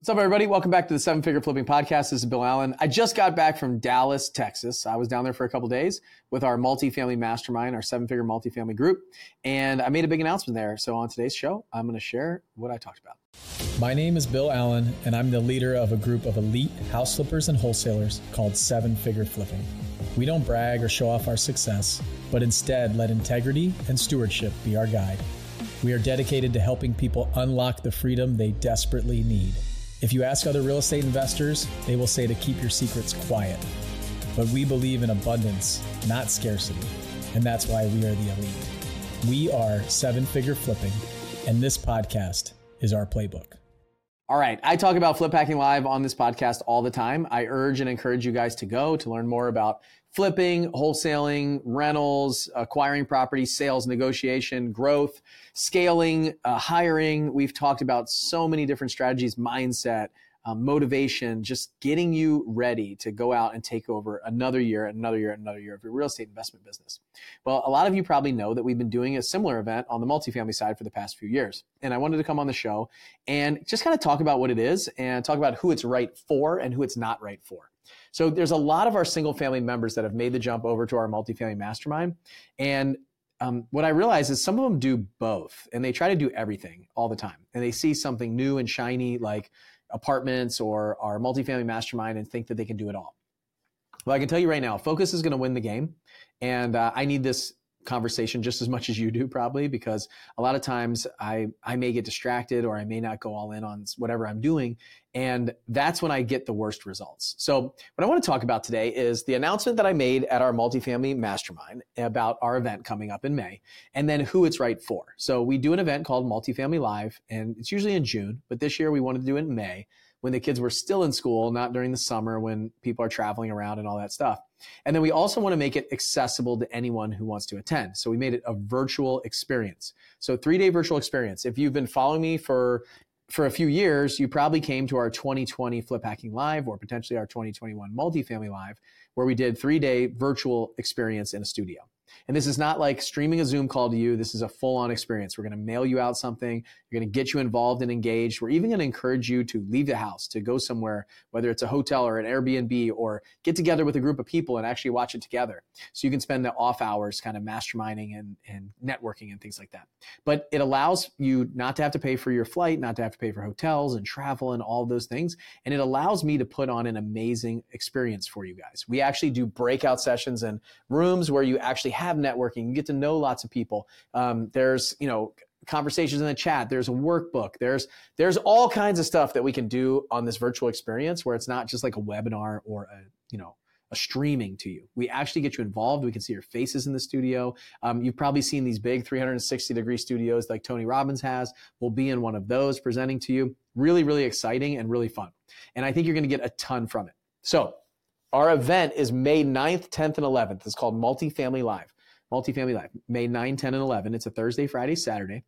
What's up, everybody? Welcome back to the Seven Figure Flipping Podcast. This is Bill Allen. I just got back from Dallas, Texas. I was down there for a couple days with our multifamily mastermind, our seven figure multifamily group, and I made a big announcement there. So, on today's show, I'm going to share what I talked about. My name is Bill Allen, and I'm the leader of a group of elite house flippers and wholesalers called Seven Figure Flipping. We don't brag or show off our success, but instead let integrity and stewardship be our guide. We are dedicated to helping people unlock the freedom they desperately need. If you ask other real estate investors, they will say to keep your secrets quiet. But we believe in abundance, not scarcity. And that's why we are the elite. We are seven figure flipping, and this podcast is our playbook. All right. I talk about flip hacking live on this podcast all the time. I urge and encourage you guys to go to learn more about flipping, wholesaling, rentals, acquiring property, sales, negotiation, growth, scaling, uh, hiring. We've talked about so many different strategies, mindset, um, motivation, just getting you ready to go out and take over another year, another year, another year of your real estate investment business. Well, a lot of you probably know that we've been doing a similar event on the multifamily side for the past few years. And I wanted to come on the show and just kind of talk about what it is and talk about who it's right for and who it's not right for. So there's a lot of our single family members that have made the jump over to our multifamily mastermind. And um, what I realize is some of them do both and they try to do everything all the time. And they see something new and shiny like apartments or our multifamily mastermind and think that they can do it all. Well, I can tell you right now, focus is going to win the game. And uh, I need this conversation just as much as you do probably because a lot of times I I may get distracted or I may not go all in on whatever I'm doing and that's when I get the worst results. So what I want to talk about today is the announcement that I made at our multifamily mastermind about our event coming up in May and then who it's right for. So we do an event called Multifamily Live and it's usually in June, but this year we wanted to do it in May when the kids were still in school, not during the summer when people are traveling around and all that stuff. And then we also want to make it accessible to anyone who wants to attend. So we made it a virtual experience. So three day virtual experience. If you've been following me for for a few years, you probably came to our 2020 Flip Hacking Live or potentially our 2021 Multifamily Live, where we did three day virtual experience in a studio. And this is not like streaming a Zoom call to you. This is a full on experience. We're going to mail you out something. You're going to get you involved and engaged. We're even going to encourage you to leave the house, to go somewhere, whether it's a hotel or an Airbnb, or get together with a group of people and actually watch it together. So you can spend the off hours kind of masterminding and, and networking and things like that. But it allows you not to have to pay for your flight, not to have to pay for hotels and travel and all those things. And it allows me to put on an amazing experience for you guys. We actually do breakout sessions and rooms where you actually have networking. You get to know lots of people. Um, there's, you know, conversations in the chat. There's a workbook. There's there's all kinds of stuff that we can do on this virtual experience where it's not just like a webinar or a you know a streaming to you. We actually get you involved. We can see your faces in the studio. Um, you've probably seen these big 360 degree studios like Tony Robbins has. We'll be in one of those presenting to you. Really, really exciting and really fun. And I think you're going to get a ton from it. So our event is May 9th, 10th, and 11th. It's called Multifamily Live. Multifamily Live, May 9, 10, and 11. It's a Thursday, Friday, Saturday.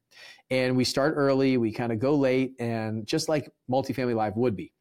And we start early, we kind of go late, and just like Multifamily Live would be.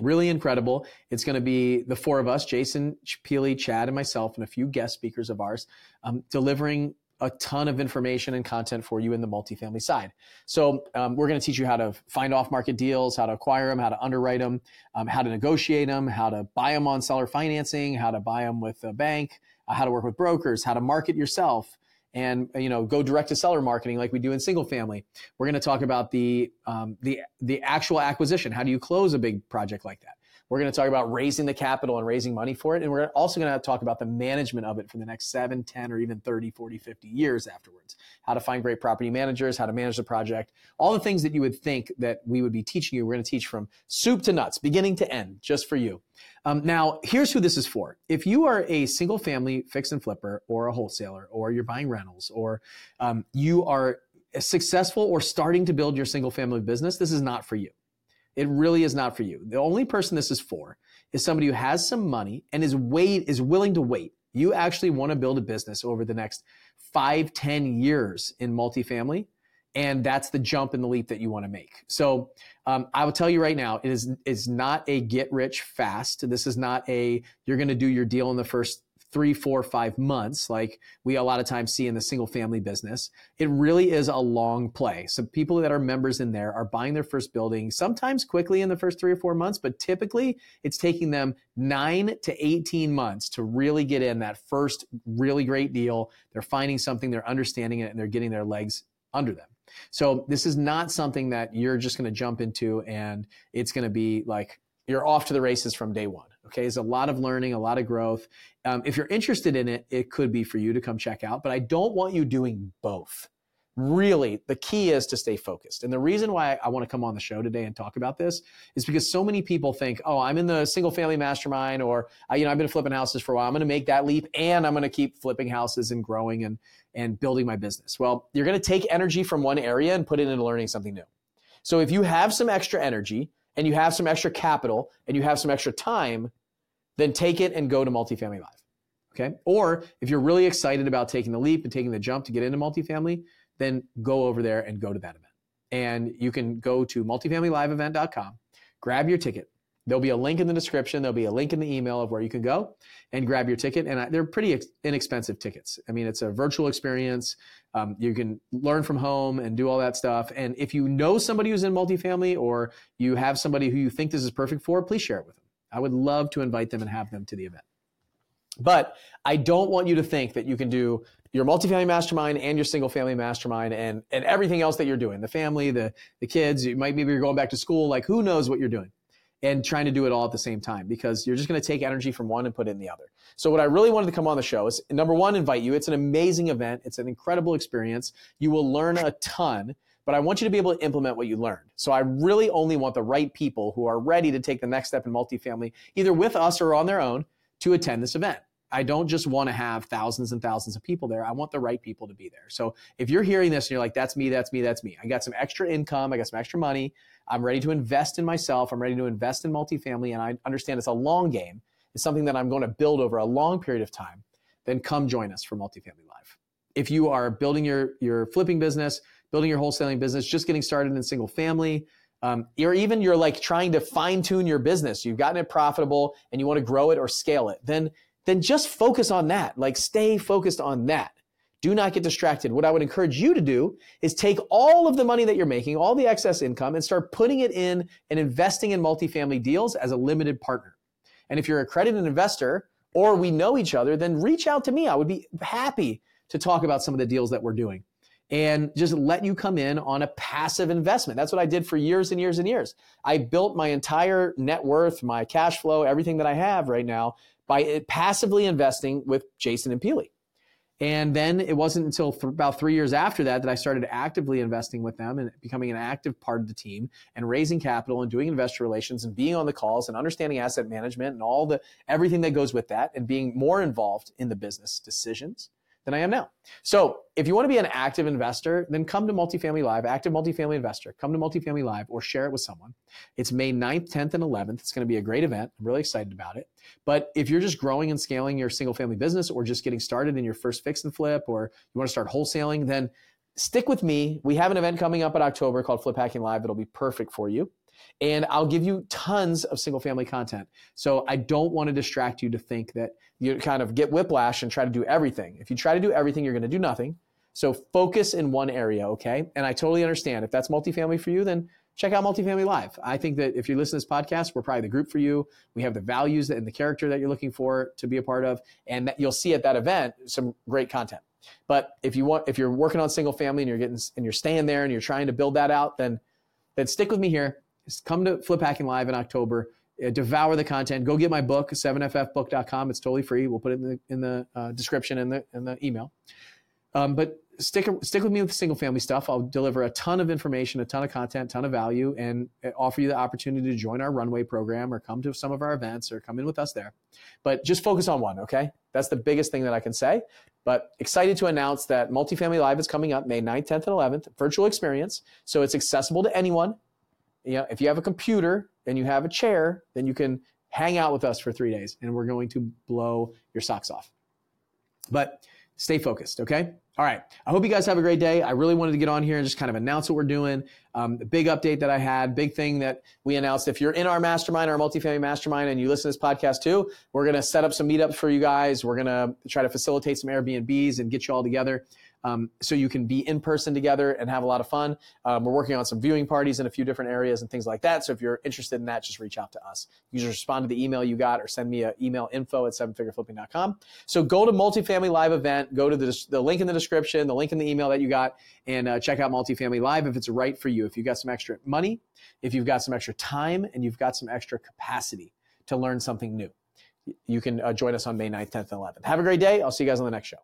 Really incredible. It's going to be the four of us, Jason, Pili, Chad, and myself, and a few guest speakers of ours, um, delivering a ton of information and content for you in the multifamily side. So um, we're going to teach you how to find off-market deals, how to acquire them, how to underwrite them, um, how to negotiate them, how to buy them on seller financing, how to buy them with a bank, uh, how to work with brokers, how to market yourself, and you know go direct to seller marketing like we do in single family. We're going to talk about the um, the the actual acquisition. How do you close a big project like that? We're going to talk about raising the capital and raising money for it. And we're also going to talk about the management of it for the next 7, 10, or even 30, 40, 50 years afterwards. How to find great property managers, how to manage the project, all the things that you would think that we would be teaching you. We're going to teach from soup to nuts, beginning to end, just for you. Um, now, here's who this is for. If you are a single family fix and flipper or a wholesaler, or you're buying rentals, or um, you are successful or starting to build your single family business, this is not for you. It really is not for you. The only person this is for is somebody who has some money and is wait is willing to wait. You actually want to build a business over the next five, ten years in multifamily. And that's the jump and the leap that you want to make. So um, I will tell you right now, it is is not a get rich fast. This is not a you're going to do your deal in the first three, four, five months, like we a lot of times see in the single family business. It really is a long play. So people that are members in there are buying their first building sometimes quickly in the first three or four months, but typically it's taking them nine to 18 months to really get in that first really great deal. They're finding something, they're understanding it, and they're getting their legs under them. So this is not something that you're just going to jump into and it's going to be like you're off to the races from day one. Okay, it's a lot of learning, a lot of growth. Um, if you're interested in it, it could be for you to come check out. But I don't want you doing both. Really, the key is to stay focused. And the reason why I want to come on the show today and talk about this is because so many people think, "Oh, I'm in the single family mastermind, or you know, I've been flipping houses for a while. I'm going to make that leap, and I'm going to keep flipping houses and growing and and building my business." Well, you're going to take energy from one area and put it into learning something new. So if you have some extra energy and you have some extra capital and you have some extra time, then take it and go to multifamily live. Okay. Or if you're really excited about taking the leap and taking the jump to get into multifamily, then go over there and go to that event. And you can go to multifamilyliveevent.com, grab your ticket. There'll be a link in the description. There'll be a link in the email of where you can go and grab your ticket. And they're pretty inexpensive tickets. I mean, it's a virtual experience. Um, you can learn from home and do all that stuff. And if you know somebody who's in multifamily or you have somebody who you think this is perfect for, please share it with them. I would love to invite them and have them to the event. But I don't want you to think that you can do your multifamily mastermind and your single family mastermind and, and everything else that you're doing the family, the, the kids. You might maybe you're going back to school, like who knows what you're doing and trying to do it all at the same time because you're just going to take energy from one and put it in the other. So what I really wanted to come on the show is number one, invite you. It's an amazing event. It's an incredible experience. You will learn a ton but I want you to be able to implement what you learned. So I really only want the right people who are ready to take the next step in multifamily, either with us or on their own, to attend this event. I don't just want to have thousands and thousands of people there. I want the right people to be there. So if you're hearing this and you're like, that's me, that's me, that's me. I got some extra income, I got some extra money. I'm ready to invest in myself. I'm ready to invest in multifamily. And I understand it's a long game. It's something that I'm going to build over a long period of time. Then come join us for Multifamily Live. If you are building your, your flipping business, building your wholesaling business, just getting started in single family, um, or even you're like trying to fine tune your business, you've gotten it profitable and you want to grow it or scale it, then then just focus on that. Like stay focused on that. Do not get distracted. What I would encourage you to do is take all of the money that you're making, all the excess income, and start putting it in and investing in multifamily deals as a limited partner. And if you're a accredited investor or we know each other, then reach out to me. I would be happy to talk about some of the deals that we're doing and just let you come in on a passive investment. That's what I did for years and years and years. I built my entire net worth, my cash flow, everything that I have right now by eh, passively investing with Jason and Pili. And then it wasn't until th- about three years after that that I started actively investing with them and becoming an active part of the team and raising capital and doing investor relations and being on the calls and understanding asset management and all the everything that goes with that and being more involved in the business decisions than I am now. So if you want to be an active investor, then come to Multifamily Live, active multifamily investor. Come to Multifamily Live or share it with someone. It's May 9th, 10th, and 11th. It's going to be a great event. I'm really excited about it. But if you're just growing and scaling your single family business or just getting started in your first fix and flip or you want to start wholesaling, then stick with me. We have an event coming up in October called Flip Hacking Live that'll be perfect for you and I'll give you tons of single family content. So I don't want to distract you to think that you kind of get whiplash and try to do everything. If you try to do everything, you're going to do nothing. So focus in one area, okay? And I totally understand. If that's multifamily for you, then check out Multifamily Live. I think that if you listen to this podcast, we're probably the group for you. We have the values and the character that you're looking for to be a part of, and that you'll see at that event some great content. But if you want, if you're working on single family and you're getting and you're staying there and you're trying to build that out, then then stick with me here come to Flip Hacking Live in October. Uh, devour the content. Go get my book, 7ffbook.com. It's totally free. We'll put it in the, in the uh, description in the, in the email. Um, but stick, stick with me with the single family stuff. I'll deliver a ton of information, a ton of content, a ton of value, and uh, offer you the opportunity to join our runway program or come to some of our events or come in with us there. But just focus on one, okay? That's the biggest thing that I can say. But excited to announce that Multifamily Live is coming up May 9th, 10th, and 11th, virtual experience. So it's accessible to anyone you know, if you have a computer and you have a chair, then you can hang out with us for three days and we're going to blow your socks off. But stay focused, okay? All right. I hope you guys have a great day. I really wanted to get on here and just kind of announce what we're doing. Um, the big update that I had, big thing that we announced. If you're in our mastermind, our multifamily mastermind, and you listen to this podcast too, we're going to set up some meetups for you guys. We're going to try to facilitate some Airbnbs and get you all together um, so you can be in person together and have a lot of fun. Um, we're working on some viewing parties in a few different areas and things like that. So if you're interested in that, just reach out to us. You just respond to the email you got or send me an email info at sevenfigureflipping.com. So go to Multifamily Live event, go to the, the link in the description, the link in the email that you got, and uh, check out Multifamily Live if it's right for you. If you've got some extra money, if you've got some extra time, and you've got some extra capacity to learn something new. You can uh, join us on May 9th, 10th, and 11th. Have a great day. I'll see you guys on the next show.